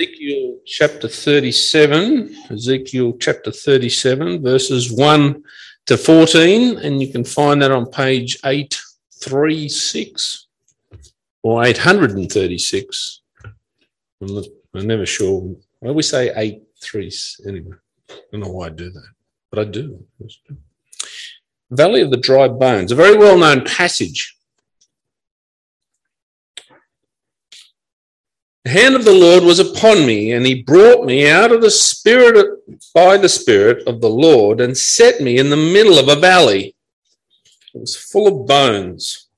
Ezekiel chapter 37, Ezekiel chapter 37, verses 1 to 14, and you can find that on page 836 or 836. I'm, never sure. I always say 83. Anyway, I don't know why I do that, but I do. Valley of the Dry Bones, a very well known passage The hand of the Lord was upon me, and he brought me out of the spirit by the spirit of the Lord and set me in the middle of a valley. It was full of bones.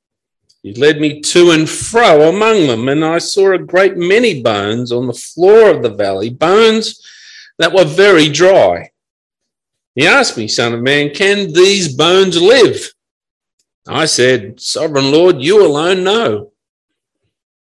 He led me to and fro among them, and I saw a great many bones on the floor of the valley, bones that were very dry. He asked me, Son of man, can these bones live? I said, Sovereign Lord, you alone know.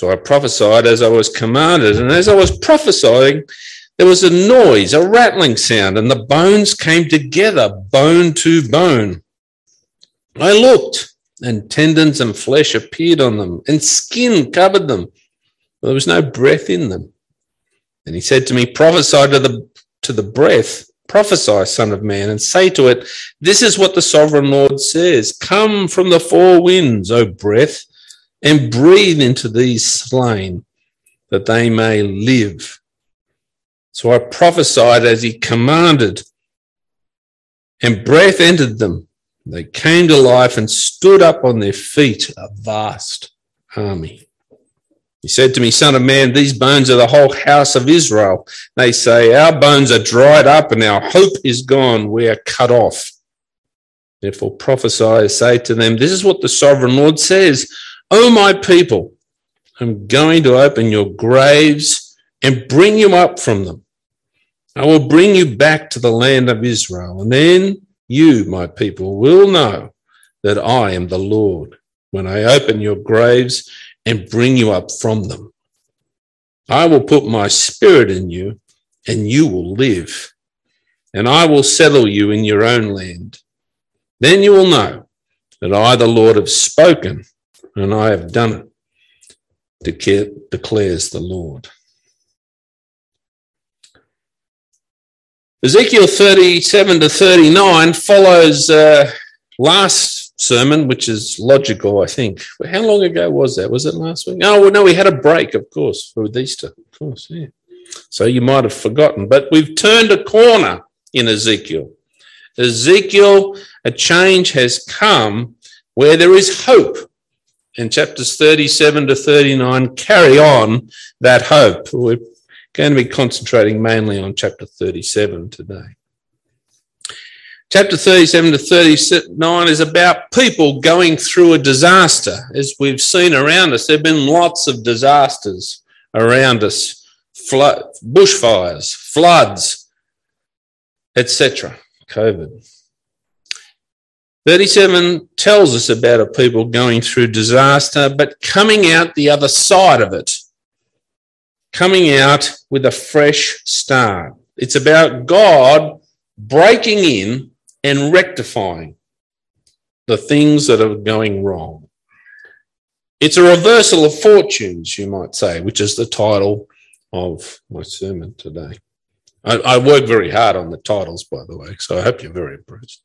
So I prophesied as I was commanded. And as I was prophesying, there was a noise, a rattling sound, and the bones came together, bone to bone. I looked, and tendons and flesh appeared on them, and skin covered them. But there was no breath in them. And he said to me, Prophesy to the, to the breath, prophesy, Son of Man, and say to it, This is what the sovereign Lord says Come from the four winds, O breath and breathe into these slain that they may live. So I prophesied as he commanded, and breath entered them. They came to life and stood up on their feet, a vast army. He said to me, Son of man, these bones are the whole house of Israel. They say, Our bones are dried up and our hope is gone. We are cut off. Therefore prophesy, say to them, This is what the sovereign Lord says. O oh, my people, I'm going to open your graves and bring you up from them. I will bring you back to the land of Israel. And then you, my people, will know that I am the Lord when I open your graves and bring you up from them. I will put my spirit in you and you will live, and I will settle you in your own land. Then you will know that I, the Lord, have spoken and I have done it, declares the Lord. Ezekiel 37 to 39 follows uh, last sermon, which is logical, I think. How long ago was that? Was it last week? Oh, well, no, we had a break, of course, for Easter. Of course, yeah. So you might have forgotten. But we've turned a corner in Ezekiel. Ezekiel, a change has come where there is hope and chapters 37 to 39 carry on that hope. We're going to be concentrating mainly on chapter 37 today. Chapter 37 to 39 is about people going through a disaster. As we've seen around us, there have been lots of disasters around us bushfires, floods, etc. COVID. 37 tells us about a people going through disaster, but coming out the other side of it, coming out with a fresh start. It's about God breaking in and rectifying the things that are going wrong. It's a reversal of fortunes, you might say, which is the title of my sermon today. I, I work very hard on the titles, by the way, so I hope you're very impressed.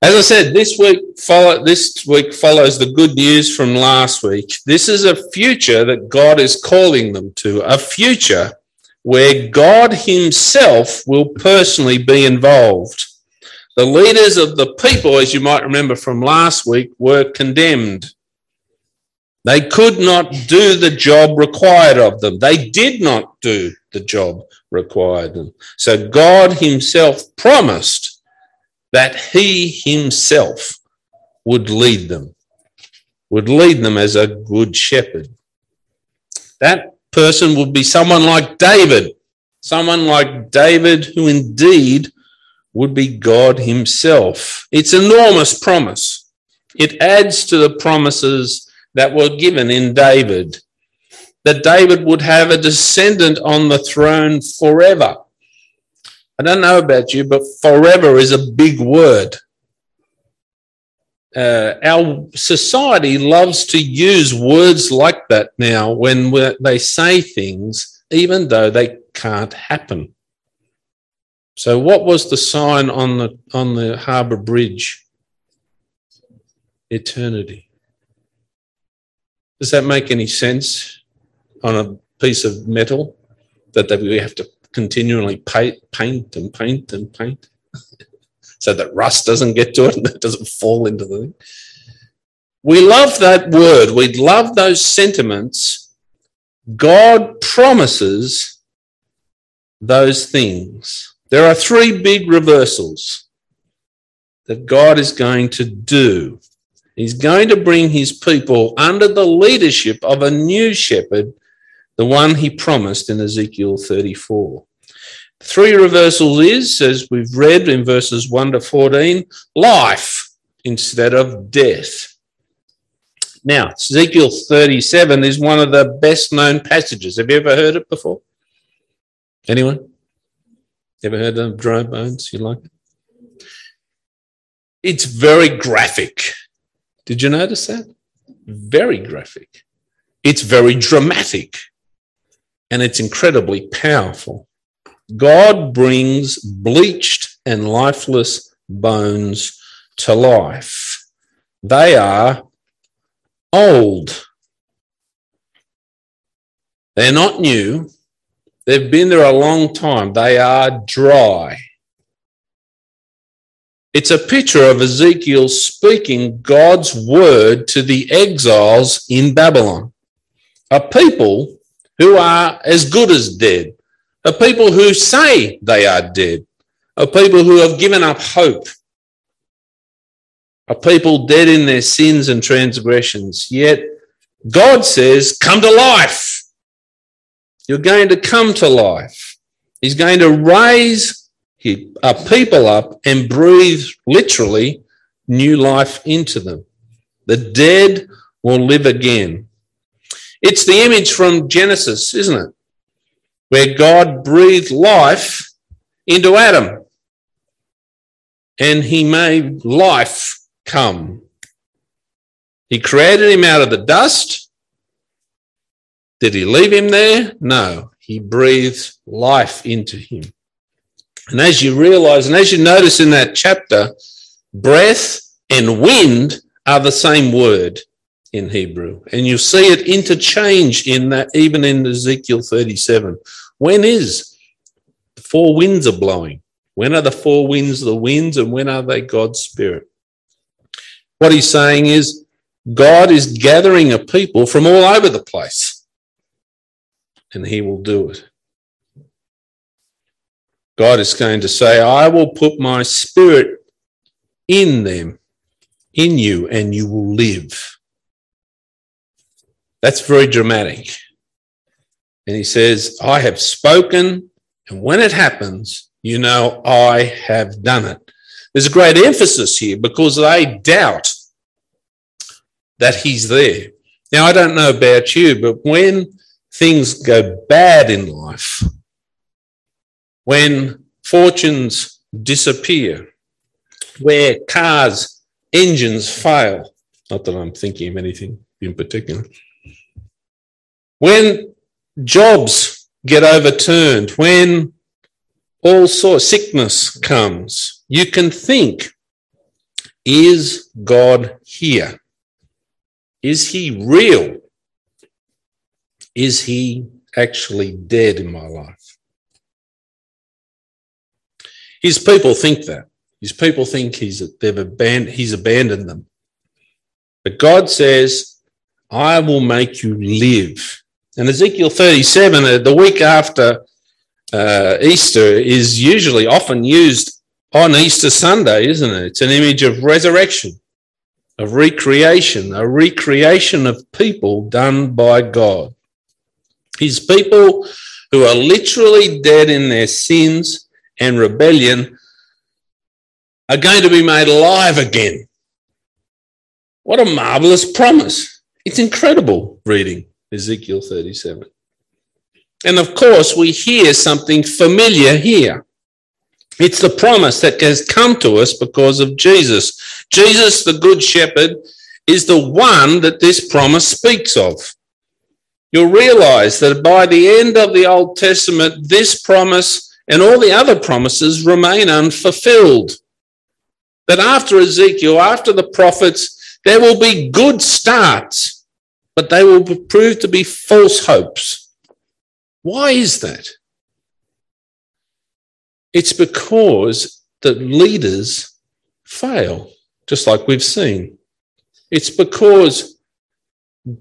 As I said, this week follow, this week follows the good news from last week. This is a future that God is calling them to, a future where God Himself will personally be involved. The leaders of the people, as you might remember from last week, were condemned. They could not do the job required of them. They did not do the job required of them. So God Himself promised that He Himself would lead them. would lead them as a good shepherd. That person would be someone like David, someone like David who indeed would be God himself. It's enormous promise. It adds to the promises that were given in David that David would have a descendant on the throne forever. I don't know about you, but forever is a big word. Uh, our society loves to use words like that now when they say things, even though they can't happen. So, what was the sign on the on the harbour bridge? Eternity. Does that make any sense on a piece of metal that we have to continually paint, paint and paint and paint so that rust doesn't get to it and it doesn't fall into the thing. We love that word. We love those sentiments. God promises those things. There are three big reversals that God is going to do. He's going to bring his people under the leadership of a new shepherd, the one he promised in Ezekiel 34. Three reversals is, as we've read in verses 1 to 14, life instead of death. Now, Ezekiel 37 is one of the best known passages. Have you ever heard it before? Anyone? Ever heard of dry bones? You like it? It's very graphic. Did you notice that? Very graphic. It's very dramatic. And it's incredibly powerful. God brings bleached and lifeless bones to life. They are old. They're not new. They've been there a long time. They are dry. It's a picture of Ezekiel speaking God's word to the exiles in Babylon, a people who are as good as dead a people who say they are dead, a people who have given up hope, a people dead in their sins and transgressions. Yet God says, Come to life. You're going to come to life. He's going to raise a people up and breathe literally new life into them. The dead will live again. It's the image from Genesis, isn't it? where God breathed life into Adam and he made life come. He created him out of the dust. Did he leave him there? No, he breathed life into him. And as you realize, and as you notice in that chapter, breath and wind are the same word in Hebrew. And you see it interchange in that, even in Ezekiel 37. When is the four winds are blowing? When are the four winds the winds and when are they God's Spirit? What he's saying is God is gathering a people from all over the place and he will do it. God is going to say, I will put my spirit in them, in you, and you will live. That's very dramatic. And he says, I have spoken, and when it happens, you know I have done it. There's a great emphasis here because they doubt that he's there. Now, I don't know about you, but when things go bad in life, when fortunes disappear, where cars' engines fail, not that I'm thinking of anything in particular, when jobs get overturned, when all sorts sickness comes, you can think, is God here? Is he real? Is he actually dead in my life? His people think that. His people think he's they've abandoned he's abandoned them. But God says, I will make you live and Ezekiel 37, uh, the week after uh, Easter, is usually often used on Easter Sunday, isn't it? It's an image of resurrection. of recreation, a recreation of people done by God. His people who are literally dead in their sins and rebellion are going to be made alive again. What a marvelous promise. It's incredible reading Ezekiel 37. And of course, we hear something familiar here. It's the promise that has come to us because of Jesus. Jesus, the Good Shepherd, is the one that this promise speaks of. You'll realize that by the end of the Old Testament, this promise and all the other promises remain unfulfilled. That after Ezekiel, after the prophets, there will be good starts, but they will prove to be false hopes. Why is that? It's because the leaders fail, just like we've seen. It's because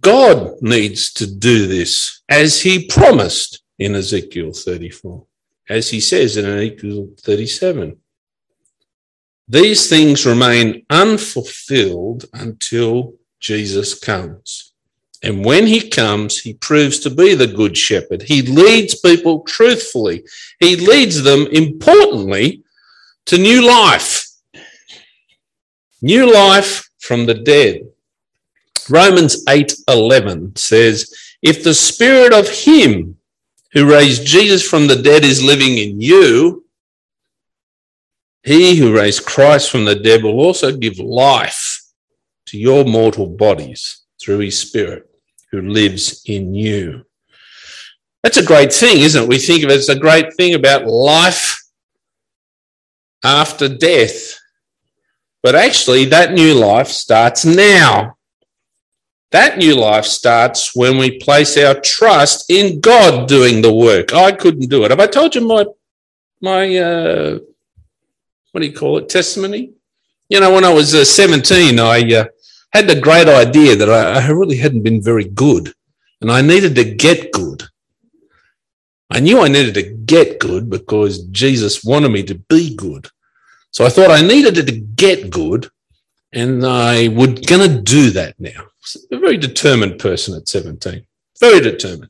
God needs to do this as he promised in Ezekiel 34, as he says in Ezekiel 37. These things remain unfulfilled until Jesus comes. And when he comes, he proves to be the good shepherd. He leads people truthfully. He leads them, importantly, to new life. New life from the dead. Romans 8:11 says, "If the spirit of him who raised Jesus from the dead is living in you, he who raised Christ from the dead will also give life to your mortal bodies through his spirit who lives in you." That's a great thing, isn't it? We think of it as a great thing about life after death. But actually, that new life starts now. That new life starts when we place our trust in God doing the work. I couldn't do it. Have I told you my my uh, what do you call it testimony? You know, when I was uh, 17, I uh, had the great idea that I, I really hadn't been very good, and I needed to get good. I knew I needed to get good because Jesus wanted me to be good. So I thought I needed to get good, and I would going to do that now a very determined person at 17, very determined.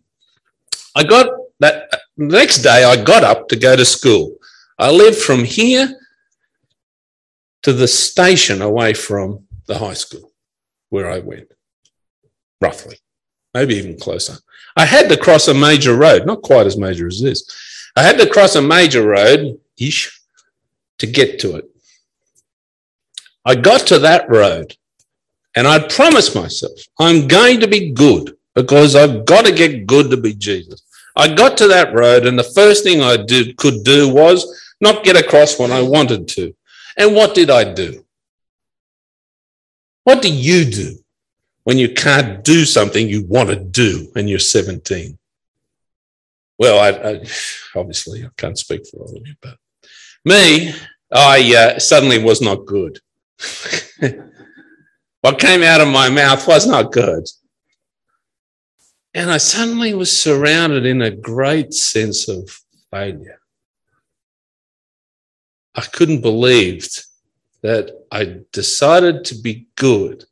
I got that the next day, I got up to go to school. I lived from here to the station away from the high school where I went, roughly, maybe even closer. I had to cross a major road, not quite as major as this. I had to cross a major road ish to get to it. I got to that road and I promised myself, I'm going to be good because I've got to get good to be Jesus. I got to that road, and the first thing I did could do was not get across when I wanted to. And what did I do? What do you do when you can't do something you want to do and you're 17? Well, I, I obviously I can't speak for all of you, but me, I uh, suddenly was not good. What came out of my mouth was not good. And I suddenly was surrounded in a great sense of failure. I couldn't believe that I decided to be good.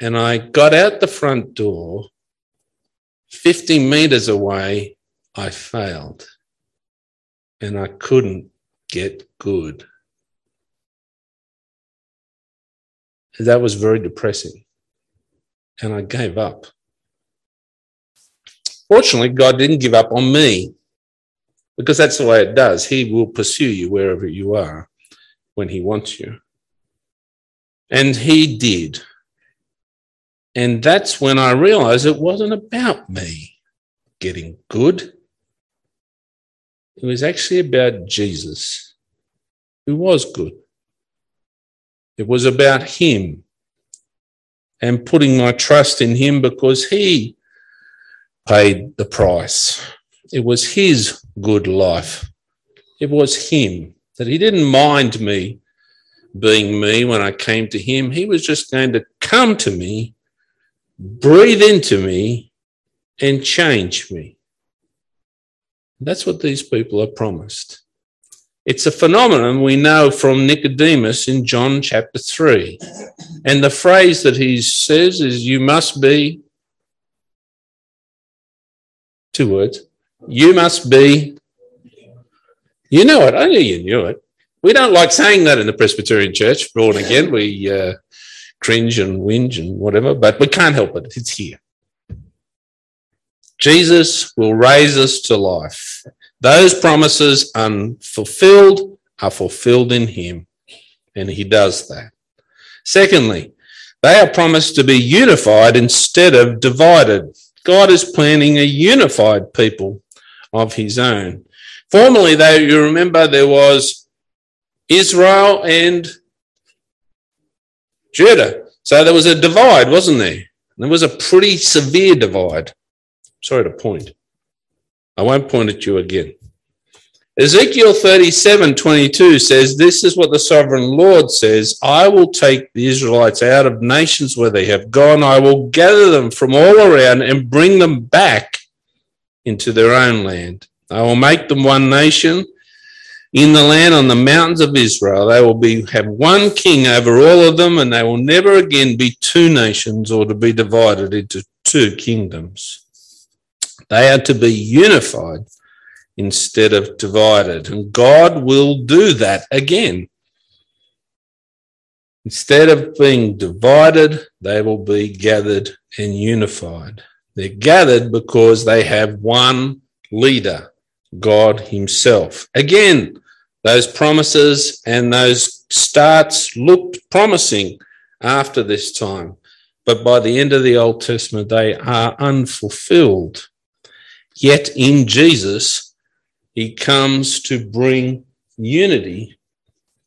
And I got out the front door. 50 meters away, I failed. And I couldn't get good. That was very depressing. And I gave up. Fortunately, God didn't give up on me because that's the way it does. He will pursue you wherever you are when He wants you. And He did. And that's when I realized it wasn't about me getting good. It was actually about Jesus, who was good. It was about Him and putting my trust in Him because He paid the price. It was His good life. It was Him that He didn't mind me being me when I came to Him. He was just going to come to me, breathe into me, and change me. That's what these people are promised. It's a phenomenon we know from Nicodemus in John chapter 3. And the phrase that he says is, You must be, two words, you must be, you know it. I knew you knew it. We don't like saying that in the Presbyterian Church, born again. We uh, cringe and whinge and whatever, but we can't help it. It's here. Jesus will raise us to life. Those promises unfulfilled are fulfilled in him, and he does that. Secondly, they are promised to be unified instead of divided. God is planning a unified people of his own. Formerly, though, you remember there was Israel and Judah. So there was a divide, wasn't there? There was a pretty severe divide. Sorry to point. I won't point at you again. Ezekiel 37 22 says, This is what the sovereign Lord says I will take the Israelites out of nations where they have gone. I will gather them from all around and bring them back into their own land. I will make them one nation in the land on the mountains of Israel. They will be have one king over all of them, and they will never again be two nations or to be divided into two kingdoms. They are to be unified instead of divided, and God will do that again. Instead of being divided, they will be gathered and unified. They're gathered because they have one leader, God Himself. Again, those promises and those starts looked promising after this time, but by the end of the Old Testament, they are unfulfilled. Yet in Jesus, He comes to bring unity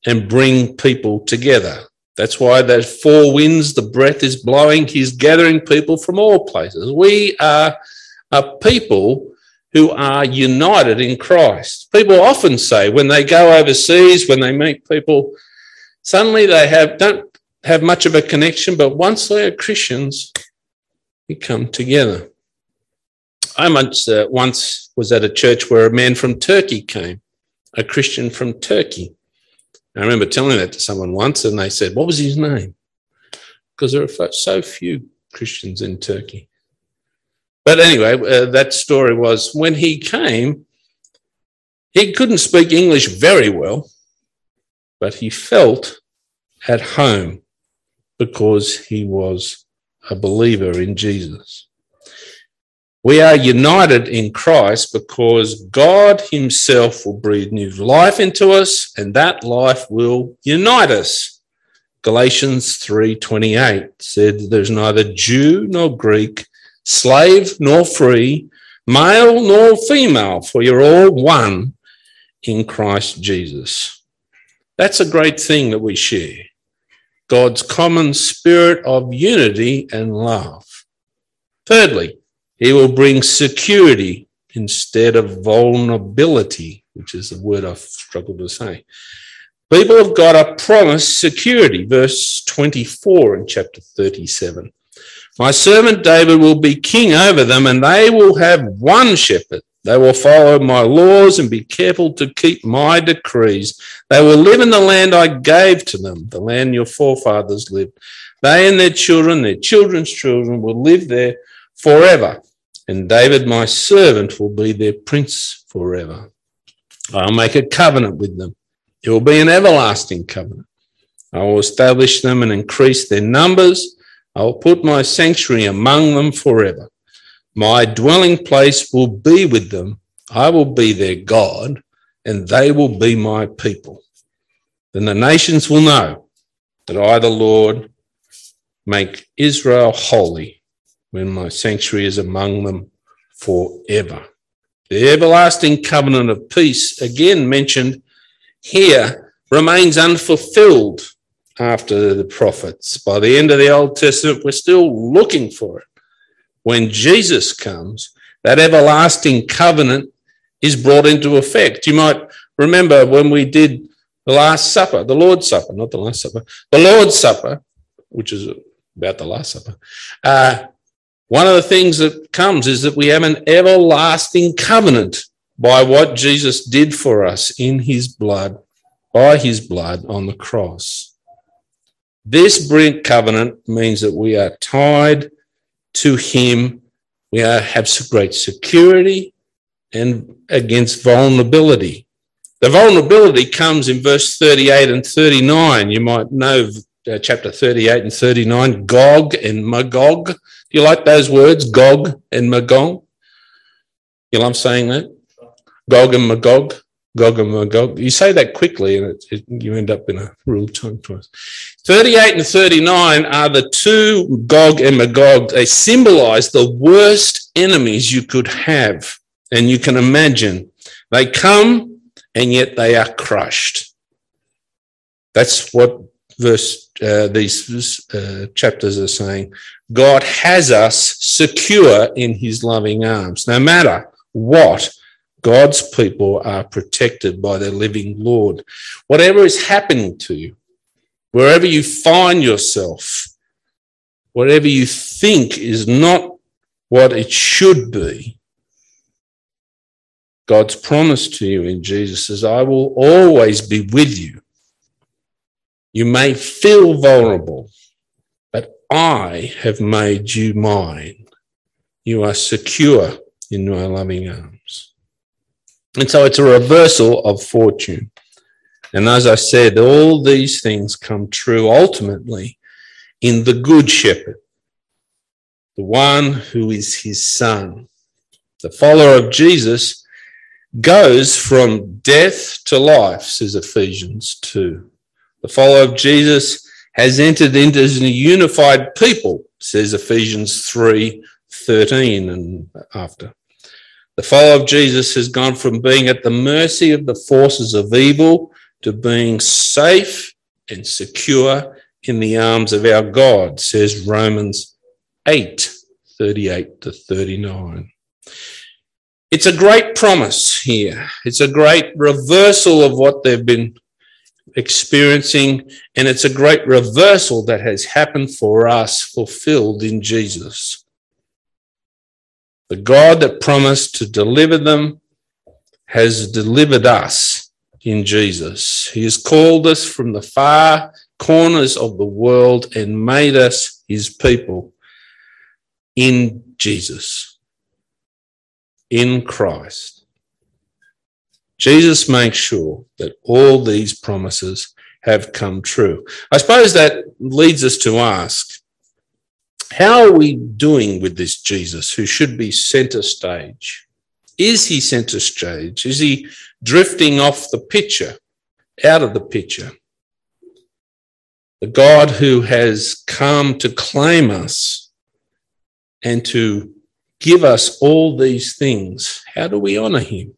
and bring people together. That's why those four winds, the breath is blowing. He's gathering people from all places. We are a people who are united in Christ. People often say when they go overseas, when they meet people, suddenly they have don't have much of a connection, but once they are Christians, we come together. I once, uh, once was at a church where a man from Turkey came, a Christian from Turkey. I remember telling that to someone once, and they said, What was his name? Because there are so few Christians in Turkey. But anyway, uh, that story was when he came, he couldn't speak English very well, but he felt at home because he was a believer in Jesus. We are united in Christ because God Himself will breathe new life into us, and that life will unite us. Galatians 3:28 said there's neither Jew nor Greek, slave nor free, male nor female, for you're all one in Christ Jesus. That's a great thing that we share. God's common spirit of unity and love. Thirdly, he will bring security instead of vulnerability, which is the word I've struggled to say. People have got a promised security, verse 24 in chapter 37. My servant David will be king over them, and they will have one shepherd. They will follow my laws and be careful to keep my decrees. They will live in the land I gave to them, the land your forefathers lived. They and their children, their children's children, will live there forever. And David, my servant, will be their prince forever. I'll make a covenant with them. It will be an everlasting covenant. I will establish them and increase their numbers I will put my sanctuary among them forever. My dwelling place will be with them. I will be their God, and they will be my people. Then the nations will know that I, the Lord, make Israel holy when my sanctuary is among them forever. The everlasting covenant of peace, again mentioned here, remains unfulfilled after the prophets. By the end of the Old Testament, we're still looking for it. When Jesus comes, that everlasting covenant is brought into effect. You might remember when we did the Last Supper, the Lord's Supper, not the Last Supper, the Lord's Supper, which is about the Last Supper. Uh, one of the things that comes is that we have an everlasting covenant by what Jesus did for us in his blood, by his blood on the cross. This brink covenant means that we are tied to him. We are, have great security and against vulnerability. The vulnerability comes in verse 38 and 39. You might know uh, chapter 38 and 39, Gog and Magog. Do you like those words, Gog and Magog? You love saying that? Gog and Magog, Gog and Magog. You say that quickly and it, it, you end up in a real tongue twice. 38 and 39 are the two Gog and Magog. They symbolize the worst enemies you could have. And you can imagine they come and yet they are crushed. That's what verse uh, these uh, chapters are saying. God has us secure in his loving arms. No matter what, God's people are protected by their living Lord. Whatever is happening to you, wherever you find yourself, whatever you think is not what it should be, God's promise to you in Jesus is, I will always be with you. You may feel vulnerable, but I have made you mine. You are secure in my loving arms. And so it's a reversal of fortune. And as I said, all these things come true ultimately in the Good Shepherd, the one who is his son. The follower of Jesus goes from death to life, says Ephesians 2. The follower of Jesus has entered into a unified people, says Ephesians 3 13 and after. The follower of Jesus has gone from being at the mercy of the forces of evil to being safe and secure in the arms of our God, says Romans 8 38 to 39. It's a great promise here. It's a great reversal of what they've been experiencing, and it's a great reversal that has happened for us, fulfilled in Jesus. The God that promised to deliver them has delivered us in Jesus. He has called us from the far corners of the world and made us his people in Jesus, in Christ. Jesus makes sure that all these promises have come true. I suppose that leads us to ask how are we doing with this Jesus who should be center stage? Is he center stage? Is he drifting off the picture, out of the picture? The God who has come to claim us and to give us all these things, how do we honor him?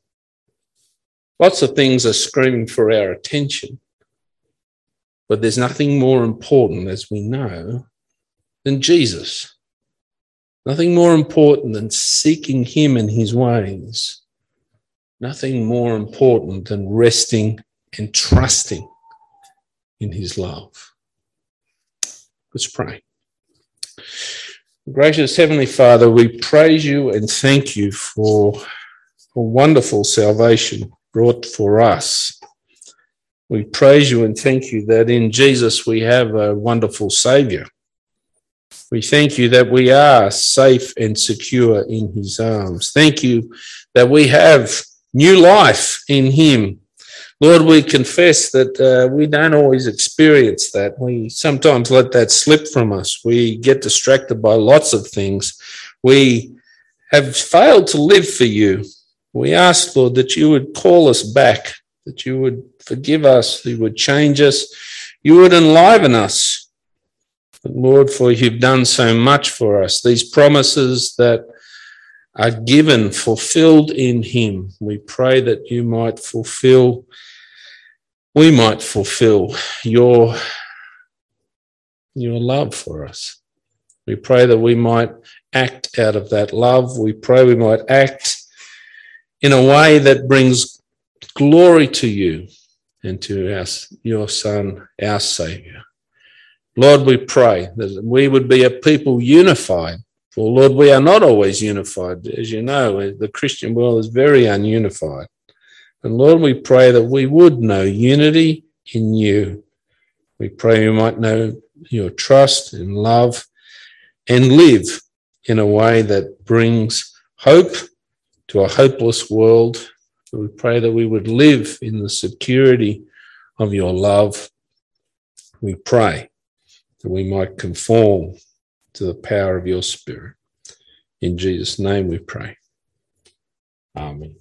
Lots of things are screaming for our attention, but there's nothing more important, as we know, than Jesus. Nothing more important than seeking Him and His ways. Nothing more important than resting and trusting in His love. Let's pray. Gracious Heavenly Father, we praise you and thank you for a wonderful salvation brought for us. We praise you and thank you that in Jesus we have a wonderful Savior we thank you that we are safe and secure in his arms. Thank you that we have new life in him. Lord, we confess that uh, we don't always experience that. We sometimes let that slip from us. We get distracted by lots of things. We have failed to live for you. We ask, Lord, that you would call us back, that you would forgive us, you would change us, you would enliven us Lord, for you've done so much for us. These promises that are given, fulfilled in Him. We pray that you might fulfill, we might fulfill your, your love for us. We pray that we might act out of that love. We pray we might act in a way that brings glory to you and to us, your Son, our Savior. Lord, we pray that we would be a people unified For Lord, we are not always unified. As you know, the Christian world is very ununified. And Lord, we pray that we would know unity in you. We pray we might know your trust and love and live in a way that brings hope to a hopeless world. We pray that we would live in the security of your love. We pray that we might conform to the power of your Spirit. In Jesus' name we pray. Amen.